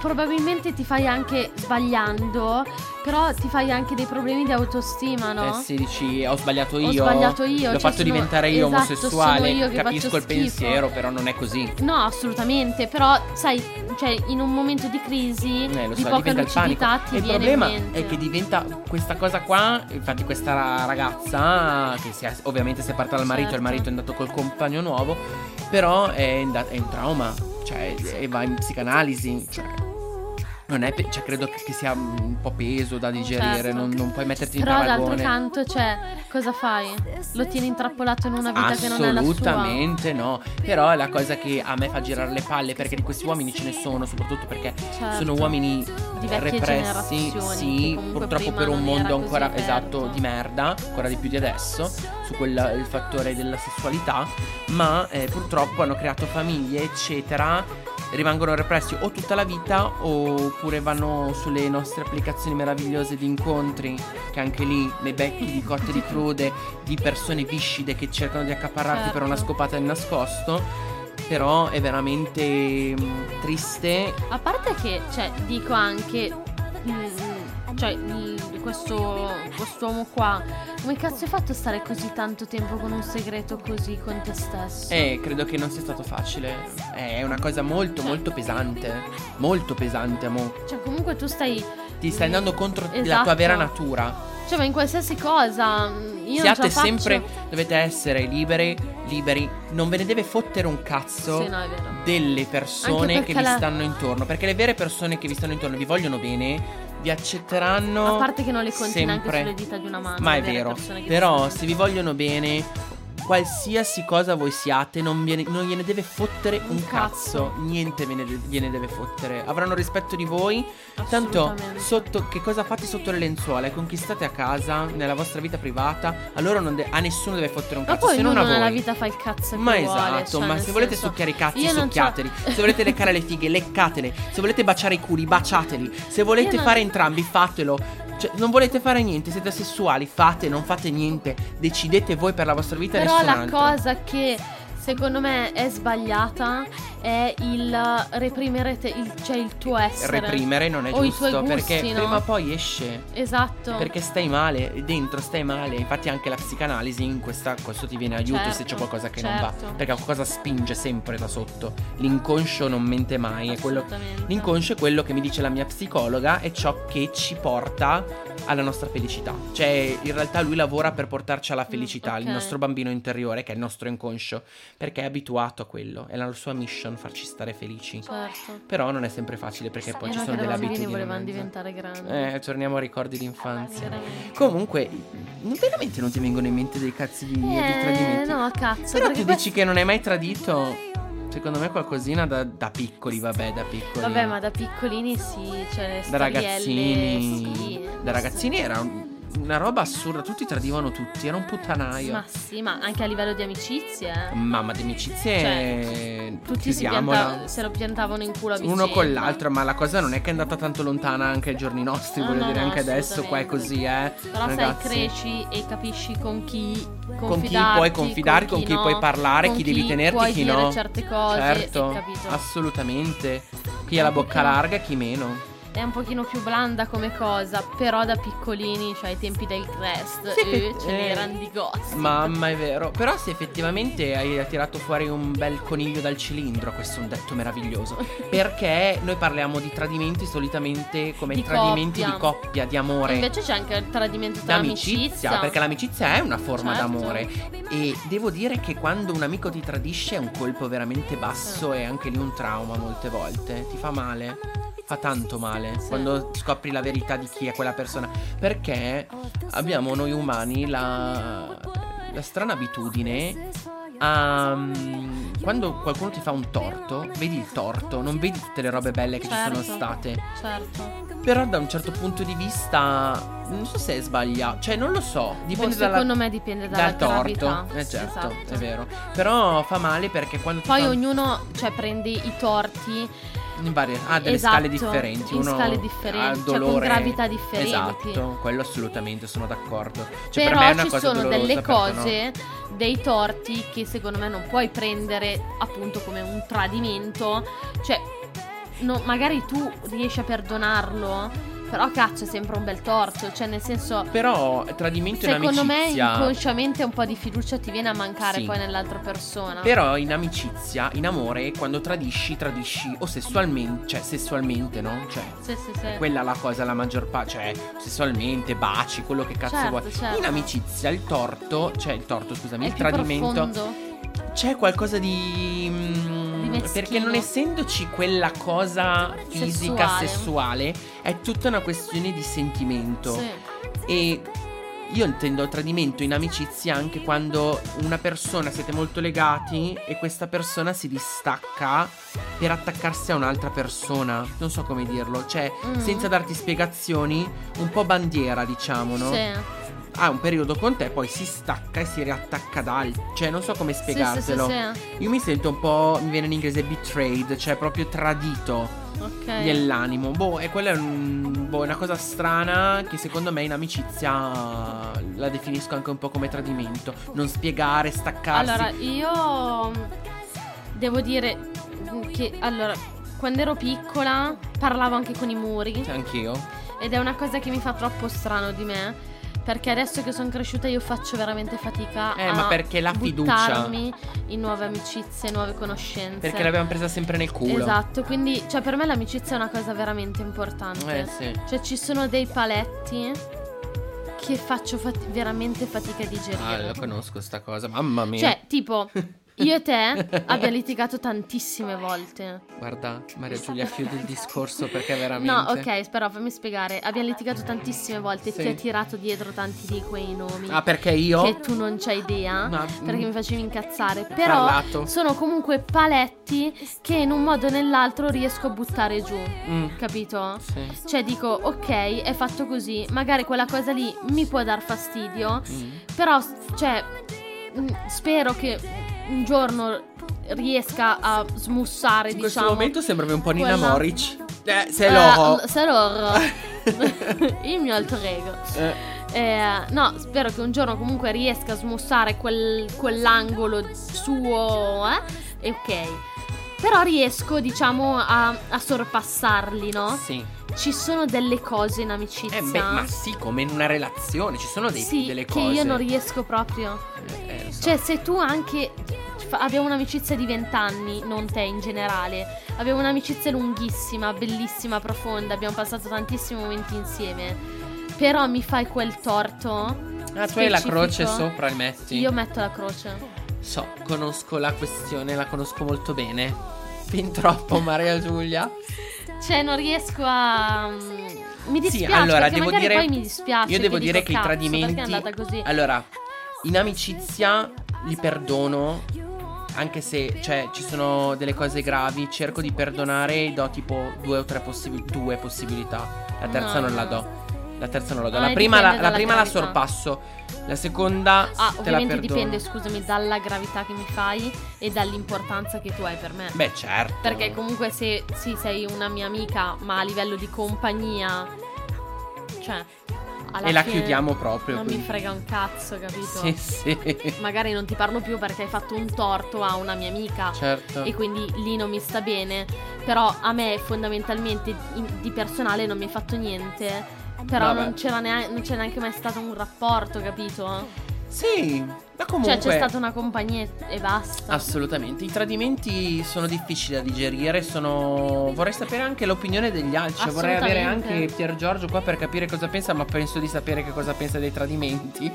B: probabilmente ti fai anche sbagliando, però ti fai anche dei problemi di autostima, no?
A: Eh sì, dici ho sbagliato
B: Ho
A: io.
B: sbagliato io,
A: L'ho
B: cioè
A: fatto
B: sono-
A: diventare io
B: esatto,
A: omosessuale.
B: io
A: Capisco il
B: schifo.
A: pensiero, però non è così.
B: No, assolutamente, però sai, cioè in un momento di crisi,
A: Eh, lo
B: di
A: so,
B: poca
A: diventa il panico.
B: lucidità ti
A: E il problema è che diventa questa cosa qua. Infatti, questa ragazza, che si è, ovviamente si è parta dal marito,
B: Certo.
A: il marito è andato col compagno nuovo. Però è, è un trauma. Cioè, e va in psicanalisi. Cioè. Non è, pe- cioè, credo che sia un po' peso da digerire.
B: Certo.
A: Non, non puoi metterti in
B: Però d'altro
A: paragone.
B: canto, cioè, cosa fai? Lo tieni intrappolato in una vita che non è la sua.
A: Assolutamente no. Però è la cosa che a me fa girare le palle perché di questi uomini ce ne sono, soprattutto perché
B: Certo.
A: sono uomini
B: Di
A: repressi, sì, purtroppo per un mondo ancora
B: aperto.
A: esatto di merda, ancora di più di adesso, su quel il fattore della sessualità, ma eh, purtroppo hanno creato famiglie, eccetera. Rimangono repressi o tutta la vita oppure vanno sulle nostre applicazioni meravigliose di incontri, che anche lì nei becchi di cotte di crude, di persone viscide che cercano di accaparrarti per una
B: Certo.
A: scopata di nascosto. Però è veramente mm, triste
B: A parte che, cioè, dico anche. mm, cioè, il- questo quest'uomo qua, come cazzo hai fatto a stare così tanto tempo con un segreto così con te stesso?
A: Eh, credo che non sia stato facile. Eh, È una cosa molto,
B: Cioè-
A: molto pesante. Molto pesante, amo.
B: Cioè, comunque tu stai.
A: Ti stai andando contro la
B: Esatto.
A: tua vera natura.
B: Cioè, ma in qualsiasi cosa. Io
A: Siate
B: la
A: sempre. Dovete essere liberi, liberi. Non ve ne deve fottere un cazzo
B: Sì, no, è vero.
A: delle persone che vi
B: la-
A: stanno intorno. Perché le vere persone che vi stanno intorno vi vogliono bene, vi accetteranno.
B: A parte che non le conti neanche
A: sempre.
B: sulle dita di una mano.
A: Ma è vero. Però se vi vogliono bene, qualsiasi cosa voi siate, non, viene- non gliene deve fottere un,
B: Un
A: cazzo.
B: cazzo.
A: Niente ve ne de- gliene deve fottere. Avranno rispetto di voi. Tanto sotto che cosa fate sotto le lenzuola? E conquistate a casa, nella vostra vita privata. A loro non de- a nessuno deve fottere un
B: Ma
A: cazzo.
B: poi
A: se non a voi.
B: nella vita fa il cazzo che
A: Ma
B: vuole,
A: esatto,
B: cioè,
A: ma se volete
B: senso-
A: succhiare i cazzi, succhiateli. Se volete leccare le fighe, leccatele. Se volete baciare i culi, baciateli. Se volete
B: non-
A: fare entrambi, fatelo. Cioè, non volete fare niente, siete sessuali, fate, non fate niente. Decidete voi per la vostra vita
B: Però la cosa che secondo me è sbagliata è il reprimere te- il, cioè il tuo essere.
A: Reprimere non è
B: O
A: giusto
B: gusti,
A: perché
B: no?
A: prima o poi esce.
B: Esatto.
A: Perché stai male, dentro stai male. Infatti, anche la psicanalisi in questa, questo ti viene aiuto se c'è
B: Certo,
A: qualcosa che non va.
B: certo.
A: Perché qualcosa spinge sempre da sotto. L'inconscio non mente mai. È quello, l'inconscio è quello che mi dice la mia psicologa, è ciò che ci porta alla nostra felicità. Cioè, in realtà lui lavora per portarci alla felicità, il
B: ok.
A: nostro bambino interiore, che è il nostro inconscio, perché è abituato a quello. È la sua mission farci stare felici.
B: Certo.
A: Però non è sempre facile perché poi
B: Eh
A: ci
B: no,
A: sono delle abitudini. in
B: volevano diventare grandi.
A: Eh, torniamo ai ricordi d'infanzia.
B: Veramente.
A: Comunque, veramente non ti vengono in mente dei cazzi di, di
B: Eh,
A: tradimenti?
B: no, cazzo.
A: Però tu
B: questo-
A: dici che non hai mai tradito. Secondo me qualcosina da, da piccoli, vabbè, da piccoli.
B: Vabbè, ma da piccolini sì, cioè
A: da ragazzini.
B: sì.
A: da ragazzini era un- una roba assurda, tutti tradivano tutti, era un puttanaio.
B: Ma sì, ma anche a livello di amicizie. eh.
A: Mamma di amicizie,
B: Cioè, Tutti si, pianta- se lo piantavano in culo a vicenda.
A: Uno con l'altro, ma la cosa non è che è andata tanto lontana anche ai giorni nostri,
B: No,
A: voglio
B: no,
A: dire,
B: no,
A: anche adesso qua è così, eh.
B: Però
A: ragazzi.
B: sai, cresci e capisci con chi
A: con chi puoi confidare, con chi,
B: no,
A: puoi parlare,
B: con
A: chi devi tenerti, chi no.
B: certe cose,
A: certo,
B: e
A: assolutamente. Chi ha la bocca larga, chi meno.
B: È un pochino più blanda come cosa, però da piccolini, cioè ai tempi del Crest,
A: Sì,
B: eh, ce
A: eh,
B: n'erano di gossip.
A: Mamma, è vero. Però se effettivamente hai tirato fuori un bel coniglio dal cilindro, questo è un detto meraviglioso. <laughs> Perché noi parliamo di tradimenti solitamente come
B: Di
A: tradimenti
B: coppia.
A: di coppia, di amore.
B: Invece c'è anche il tradimento tra
A: D'amicizia,
B: amicizia.
A: perché l'amicizia è una forma
B: Certo.
A: d'amore e devo dire che quando un amico ti tradisce è un colpo veramente basso e anche lì un trauma molte volte, ti fa male, fa tanto male quando scopri la verità di chi è quella persona, perché abbiamo noi umani la, la strana abitudine a... mm, quando qualcuno ti fa un torto, vedi il torto, non vedi tutte le robe belle che ci sono
B: Certo.
A: state.
B: Certo.
A: Però da un certo punto di vista non so se è sbagliato, cioè non lo so, dipende
B: Boh,
A: dalla,
B: secondo me dipende dalla
A: dal torto.
B: gravità.
A: Eh certo,
B: Esatto.
A: è vero. Però fa male perché quando
B: Poi
A: fa
B: ognuno cioè, prende i torti
A: in varie ha delle
B: Esatto,
A: scale differenti, uno
B: scale
A: ha
B: differenti,
A: il
B: cioè con
A: dolore
B: gravità differenti.
A: Esatto, quello assolutamente sono d'accordo. Cioè
B: Però
A: per me
B: ci sono delle
A: perché no?
B: cose, dei torti che secondo me non puoi prendere appunto come un tradimento. Cioè, no, magari tu riesci a perdonarlo, però cazzo è sempre un bel torto. Cioè, nel senso,
A: Però tradimento in
B: secondo me
A: amicizia
B: inconsciamente un po' di fiducia ti viene a mancare
A: Sì.
B: poi nell'altra persona.
A: Però in amicizia, in amore, quando tradisci, tradisci o sessualmente, cioè sessualmente, no? Cioè
B: Sì, sì, sì.
A: È quella la cosa, la maggior parte, cioè sessualmente, baci, quello che cazzo
B: Certo,
A: vuoi.
B: certo.
A: In amicizia il torto, cioè il torto, scusami,
B: È
A: il tradimento,
B: profondo.
A: c'è qualcosa di... mm,
B: Di meschino.
A: perché non essendoci quella cosa fisica,
B: Sessuale.
A: sessuale, è tutta una questione di sentimento.
B: Sì.
A: E io intendo tradimento in amicizia anche quando una persona siete molto legati e questa persona si distacca per attaccarsi a un'altra persona. Non so come dirlo, cioè
B: Mm.
A: senza darti spiegazioni, un po' bandiera, diciamo, no?
B: Sì.
A: Ha un periodo con te, poi si stacca e si riattacca ad altri. Cioè, non so come
B: Sì, sì, sì,
A: spiegartelo.
B: sì.
A: Io mi sento un po', mi viene in inglese betrayed, cioè proprio tradito
B: Ok.
A: nell'animo. Boh, e quella è un- boh, una cosa strana che secondo me in amicizia la definisco anche un po' come tradimento. Non spiegare, staccarsi.
B: Allora, io devo dire che allora, quando ero piccola parlavo anche con i muri
A: Cioè, anch'io.
B: Ed è una cosa che mi fa troppo strano di me. Perché adesso che sono cresciuta io faccio veramente fatica
A: Eh,
B: a
A: ma perché la fiducia-
B: buttarmi in nuove amicizie, nuove conoscenze.
A: Perché l'abbiamo presa sempre nel culo.
B: Esatto, quindi cioè per me l'amicizia è una cosa veramente importante.
A: Eh sì.
B: Cioè ci sono dei paletti che faccio fati- veramente fatica a
A: Ah,
B: digerire.
A: lo conosco sta cosa. Mamma mia.
B: cioè, tipo, <laughs> io e te <laughs> abbiamo litigato tantissime volte.
A: Guarda, Maria Giulia chiude il discorso perché veramente.
B: No, ok, però fammi spiegare. Abbiamo litigato tantissime volte.
A: Sì.
B: Ti ho tirato dietro tanti di quei nomi.
A: Ah, perché io
B: Che tu non c'hai idea.
A: Ma-
B: Perché mi facevi incazzare. Però
A: parlato.
B: sono comunque paletti che in un modo o nell'altro riesco a buttare giù.
A: Mm,
B: Capito?
A: sì.
B: Cioè dico, ok, è fatto così. Magari quella cosa lì mi può dar fastidio.
A: Mm.
B: Però, cioè, mh, spero che un giorno riesca a smussare,
A: In questo
B: diciamo.
A: momento sembra un po' Nina
B: quella-
A: Moric. Eh, se
B: Eh,
A: lo.
B: l- se loro. <laughs> Il mio alter ego.
A: Eh,
B: Eh, no, spero che un giorno comunque riesca a smussare quel- quell'angolo suo, eh? E ok. Però riesco, diciamo, a, a sorpassarli, no?
A: sì.
B: Ci sono delle cose in amicizia.
A: Eh, beh, ma sì, come in una relazione, ci sono dei-
B: sì,
A: delle
B: che
A: cose.
B: io non riesco proprio.
A: Eh.
B: Cioè, se tu anche abbiamo un'amicizia di vent'anni, non te in generale, abbiamo un'amicizia lunghissima, bellissima, profonda, abbiamo passato tantissimi momenti insieme. Però mi fai quel torto.
A: Ah, tu hai la croce sopra il metti.
B: Io metto la croce.
A: So, conosco la questione, la conosco molto bene. Fin troppo, Maria Giulia.
B: Cioè, non riesco a. mm, Mi dispiace.
A: allora,
B: perché
A: devo dire-
B: poi mi dispiace.
A: Io devo
B: che
A: dire
B: dico,
A: che i
B: "Cazzo,
A: tradimenti.
B: Perché è andata così?
A: Allora, in amicizia li perdono. Anche se, cioè, ci sono delle cose gravi. Cerco di perdonare e do tipo due o tre possibi- due possibilità. La terza
B: No,
A: non la
B: no.
A: do. La terza non la do.
B: Ah,
A: la
B: e
A: prima, la, la prima la sorpasso. La seconda
B: Ah,
A: te la perdono.
B: dipende, scusami, dalla gravità che mi fai e dall'importanza che tu hai per me.
A: Beh, certo.
B: Perché comunque se sì, sei una mia amica, ma a livello di compagnia, cioè, alla
A: E la chiudiamo proprio.
B: Non mi
A: quindi.
B: frega un cazzo, capito?
A: Sì, sì.
B: Magari non ti parlo più perché hai fatto un torto a una mia amica.
A: Certo.
B: E quindi lì non mi sta bene. Però a me fondamentalmente di personale non mi hai fatto niente. Però non c'era, neanche, non c'è neanche mai stato un rapporto, capito?
A: Sì, ma comunque.
B: Cioè c'è stata una compagnia e basta.
A: Assolutamente, i tradimenti sono difficili da digerire, sono... vorrei sapere anche l'opinione degli altri, cioè vorrei avere anche Pier Giorgio qua per capire cosa pensa, ma penso di sapere che cosa pensa dei tradimenti,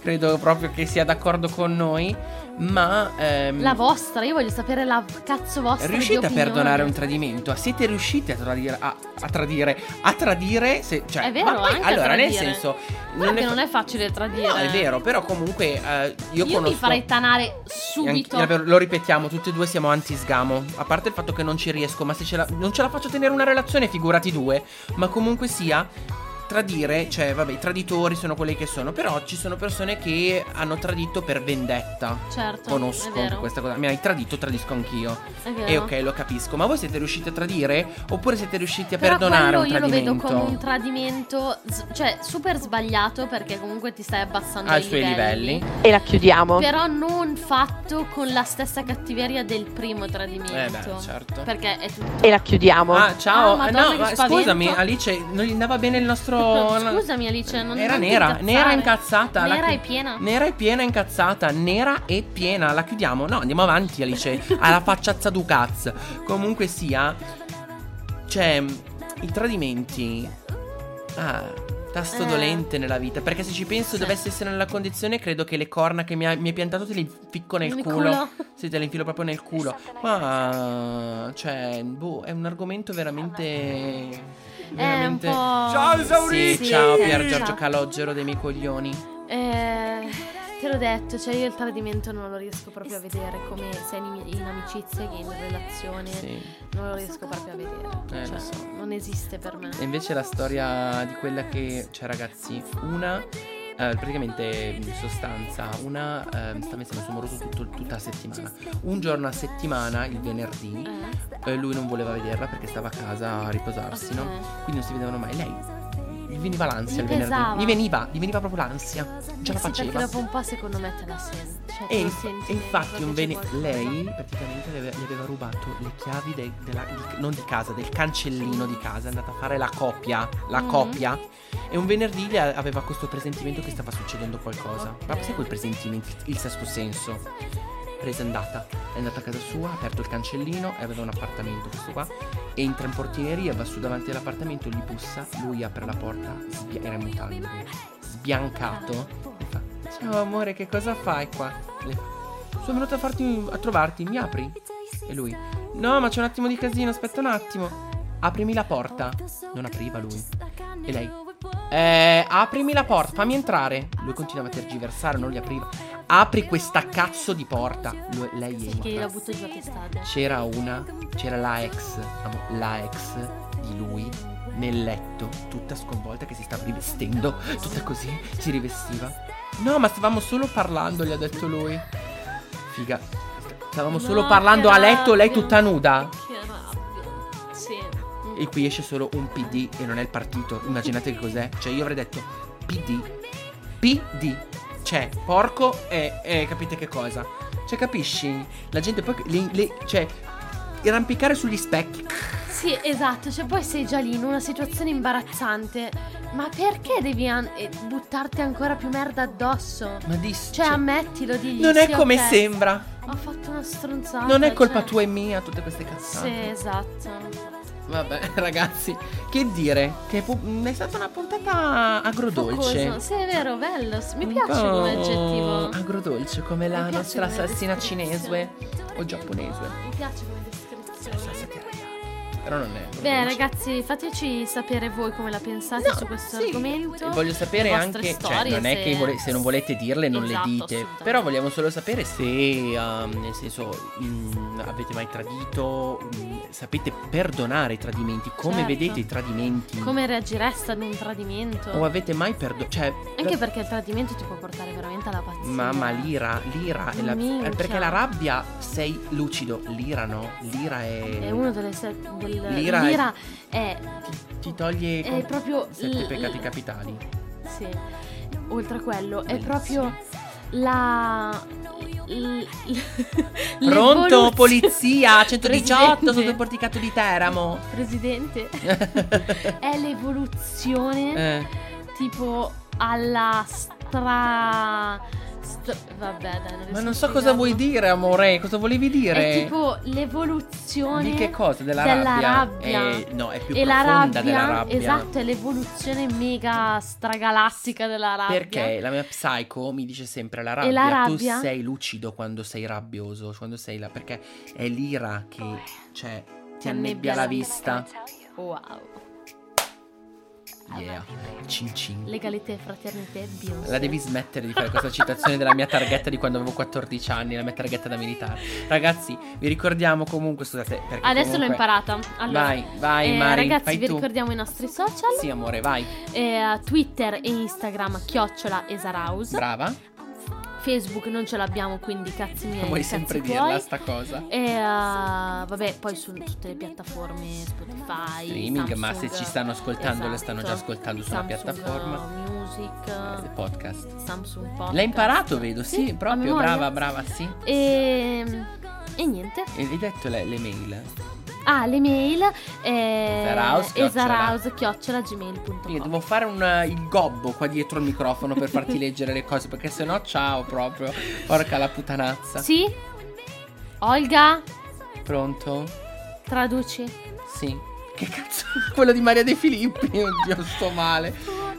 A: credo proprio che sia d'accordo con noi, ma... ehm,
B: La vostra, io voglio sapere la cazzo vostra.
A: Riuscite a perdonare un tradimento? Siete riusciti a tradire? A, a tradire? A tradire? Se, cioè,
B: È vero,
A: poi- allora, nel senso,
B: che
A: fa-
B: non è facile tradire.
A: No, è vero, però comunque eh, io,
B: Io,
A: conosco.
B: mi farei tanare subito.
A: Anche- lo ripetiamo, tutti e due siamo anti-sgamo. A parte il fatto che non ci riesco, ma se ce la, non ce la faccio tenere una relazione, figurati due. Ma comunque sia, tradire, cioè, vabbè, i traditori sono quelli che sono. Però ci sono persone che hanno tradito per vendetta.
B: Certo.
A: Conosco
B: è vero.
A: questa cosa. Mi hai tradito, tradisco anch'io.
B: È vero.
A: E ok, lo capisco. Ma voi siete riusciti a tradire? Oppure siete riusciti a
B: Però
A: perdonare un
B: io lo
A: tradimento?
B: vedo come un tradimento, cioè super sbagliato perché comunque ti stai abbassando
A: ai suoi livelli.
C: E la chiudiamo.
B: Però non fatto con la stessa cattiveria del primo tradimento.
A: Eh beh, certo.
B: Perché è tutto.
C: E la chiudiamo.
A: Ah, ciao.
B: Ah, Madonna,
A: no,
B: che
A: ma scusami, Alice, non gli andava bene il nostro.
B: Scusami Alice, non
A: Era nera, nera incazzata.
B: Nera
A: chi-
B: e piena.
A: Nera e piena incazzata. Nera e piena. La chiudiamo? No, andiamo avanti, Alice. <laughs> Alla facciazza du cazzo. Comunque sia. Cioè, i tradimenti. Ah. Tasto
B: Eh.
A: dolente nella vita. Perché se ci penso,
B: Sì.
A: dovessi essere nella condizione, credo che le corna che mi, ha- mi hai piantato te le inficco nel
B: Nel
A: culo.
B: culo. <laughs>
A: Sì, te le infilo proprio nel culo. Ma. Cioè, boh, è un argomento veramente.
B: Un
A: veramente.
B: po'.
D: Ciao,
A: Sì,
D: esauriti!
A: ciao
B: Sì,
A: Pier
B: sì.
A: Giorgio Calogero dei miei coglioni.
B: Eh, te l'ho detto, cioè io il tradimento non lo riesco proprio a vedere come sia in, in amicizia che in relazione.
A: Sì.
B: Non lo riesco proprio a vedere.
A: Eh,
B: cioè,
A: lo so.
B: non esiste per me.
A: E invece la storia di quella che. Cioè, ragazzi, una. Eh, praticamente in sostanza una eh, stava insieme a suo moroso tutto- tutta la settimana. Un giorno a settimana il venerdì
B: Eh?
A: eh, lui non voleva vederla perché stava a casa a riposarsi no? Quindi non si vedevano mai. Lei gli veniva l'ansia
B: Gli
A: il venerdì gli veniva gli veniva proprio l'ansia. Non ce la
B: Sì, perché
A: faceva.
B: dopo un po' secondo me te la senti. Cioè,
A: E, inf-
B: senti
A: e infatti un vene- lei praticamente le aveva, gli aveva rubato le chiavi del- della- di- non di casa, del cancellino di casa, è andata a fare la copia, la
B: Mhm.
A: copia e un venerdì aveva questo presentimento che stava succedendo qualcosa. Ma sai quel presentimento, il sesto senso? Presa e andata, è andata a casa sua, ha aperto il cancellino e aveva un appartamento questo qua. Entra in portineria, va su davanti all'appartamento, gli bussa, lui apre la porta, sbia- era in mutande, sbiancato, e fa Ciao amore, che cosa fai qua? Le fa, Sono venuto a, farti, a trovarti, mi apri? E lui No, ma c'è un attimo di casino, aspetta un attimo Aprimi la porta Non apriva lui E lei eh, aprimi la porta, fammi entrare Lui continuava a tergiversare, non gli apriva Apri questa cazzo di porta Lui- Lei è
B: Che la
A: entra
B: butto giù a testate.
A: c'era una, c'era la ex, la ex di lui nel letto, tutta sconvolta che si stava rivestendo, tutta così, si rivestiva. No, ma stavamo solo parlando, gli ha detto lui. Figa, stavamo
B: No,
A: solo parlando a letto, lei tutta nuda.
B: Sì.
A: E qui esce solo un PD e non è il partito. Immaginate che cos'è. Cioè, io avrei detto PD. PD. Cioè, porco e, e capite che cosa? Cioè, capisci? La gente poi. Le, le- cioè, arrampicare sugli specchi.
B: Sì, esatto, cioè poi sei già lì in una situazione imbarazzante, ma perché devi an- eh, buttarti ancora più merda addosso?
A: Ma di.
B: Cioè, ammettilo, digli
A: Non è
B: sì,
A: come
B: ok,
A: sembra.
B: Ho fatto una stronzata.
A: Non è colpa
B: cioè.
A: tua e mia, tutte queste
B: Sì,
A: cazzate.
B: esatto.
A: Vabbè, <laughs> ragazzi, che dire? Che è, pu- è stata una puntata agrodolce.
B: Focoso. Sì, è vero, bello. Mi piace come aggettivo.
A: Agrodolce, come la nostra
B: come
A: assassina cinese o giapponese.
B: Mi piace come descrizione.
A: Però non è.
B: Beh,
A: agrodolce.
B: ragazzi, fateci sapere voi come la pensate
A: No,
B: su questo
A: sì,
B: argomento.
A: Voglio sapere anche,
B: storie,
A: cioè, non è
B: se-
A: che vole- se non volete dirle non
B: Esatto,
A: le dite, però vogliamo solo sapere se, um, nel senso, mm, avete mai tradito, mm, sapete perdonare i tradimenti, come
B: Certo.
A: vedete i tradimenti,
B: Come reagireste ad un tradimento?
A: o avete mai perdonato, cioè,
B: Anche perché il tradimento ti può portare veramente alla pazzia.
A: Mamma, l'ira, l'ira, è la- eh, perché la rabbia sei lucido, l'ira no, l'ira è...
B: È uno delle se- del
A: L'ira è-
B: l'ira è,
A: ti, ti toglie
B: è proprio
A: sette
B: l-
A: peccati
B: l-
A: capitali.
B: Sì. Oltre a quello, è proprio la l- <laughs>
A: Pronto, polizia, <laughs> 118
B: Presidente.
A: sotto il porticato di Teramo.
B: Presidente, <laughs> è l'evoluzione
A: Eh,
B: tipo alla stra... stra- vabbè, dai,
A: ma non so cosa vuoi dire, amore, cosa volevi dire?
B: È tipo l'evoluzione
A: Di che cosa? Della,
B: della
A: rabbia?
B: rabbia.
A: Eh, no, è più
B: e la
A: profonda
B: rabbia,
A: della rabbia.
B: esatto, è l'evoluzione mega stragalattica della rabbia.
A: Perché la mia psycho mi dice sempre la rabbia,
B: E la rabbia?
A: tu sei lucido quando sei rabbioso, quando sei là, perché è l'ira che cioè, ti annebbia la vista.
B: Wow.
A: Yeah, cin cin.
B: Legalità e fraternità e Beyoncé.
A: La devi smettere di fare questa citazione della mia targhetta di quando avevo 14 anni, la mia targhetta da militare. Ragazzi, vi ricordiamo comunque, scusate, perché
B: Adesso l'ho
A: comunque-
B: imparata. Allora,
A: Vai, vai
B: eh,
A: Mari,
B: ragazzi, vi
A: tu.
B: ricordiamo i nostri social.
A: Sì, amore, vai.
B: Eh, Twitter e Instagram chiocciola Esaraus.
A: Brava.
B: Facebook non ce l'abbiamo, quindi cazzi miei.
A: Vuoi sempre
B: tuoi.
A: dirla sta cosa.
B: E eh, vabbè, poi su tutte le piattaforme Spotify,
A: Streaming, ma se
B: Samsung,
A: ci stanno ascoltando, le stanno già
B: esatto,
A: ascoltando sulla
B: Samsung
A: piattaforma.
B: Music,
A: Podcast.
B: Samsung Podcast.
A: L'hai imparato, vedo, sì,
B: Sì,
A: proprio, brava, brava, sì.
B: E, e niente.
A: E hai detto le, le mail?
B: Ah, le mail eh,
A: Esaraus, chiocciola.
B: esaraus chiocciola gmail.com.
A: Io devo fare un, eh, il gobbo qua dietro il microfono per farti <laughs> leggere le cose, perché sennò ciao proprio. Porca la putanazza.
B: Sì? Olga,
A: Pronto?
B: traduci.
A: Sì. Che cazzo? <laughs> Quello di Maria De Filippi. Oddio, sto male.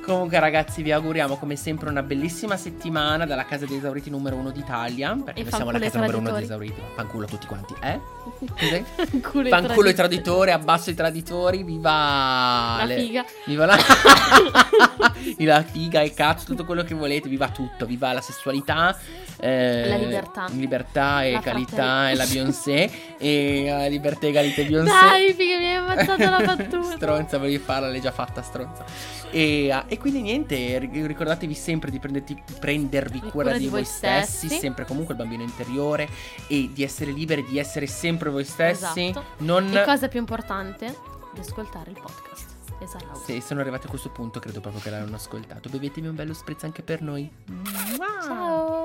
A: Comunque, ragazzi, vi auguriamo come sempre una bellissima settimana dalla casa dei esauriti numero uno d'Italia. Perché
B: E
A: noi siamo la casa numero uno
B: traditori.
A: esauriti. Fanculo a tutti quanti, eh? Cos'è?
B: Fanculo <laughs>
A: Fanculo i traditori. abbasso i traditori, viva
B: La
A: le-
B: figa.
A: Viva la... <laughs> <laughs> la figa, il cazzo, tutto quello che volete, viva tutto, viva la sessualità, eh,
B: La libertà.
A: libertà,
B: La
A: egalità e la Beyoncé <laughs> e eh, libertà, egalità e Beyoncé.
B: Dai, figa, mi hai ammazzato la <laughs> battuta.
A: stronza, volevi farla, l'hai già fatta, stronza. E, eh, e quindi niente, ri- ricordatevi sempre di prenderti- prendervi
B: Di
A: cura, di, voi stessi,
B: stessi.
A: sempre comunque il bambino interiore e di essere liberi, di essere sempre voi stessi.
B: Esatto.
A: Non...
B: E cosa più importante? Di ascoltare il podcast. Esatto.
A: Se sono arrivati a questo punto, credo proprio che l'hanno ascoltato. Bevetevi un bello spritz anche per noi.
B: Ciao.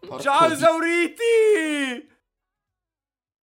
A: Porco
D: Ciao
A: di-
D: esauriti!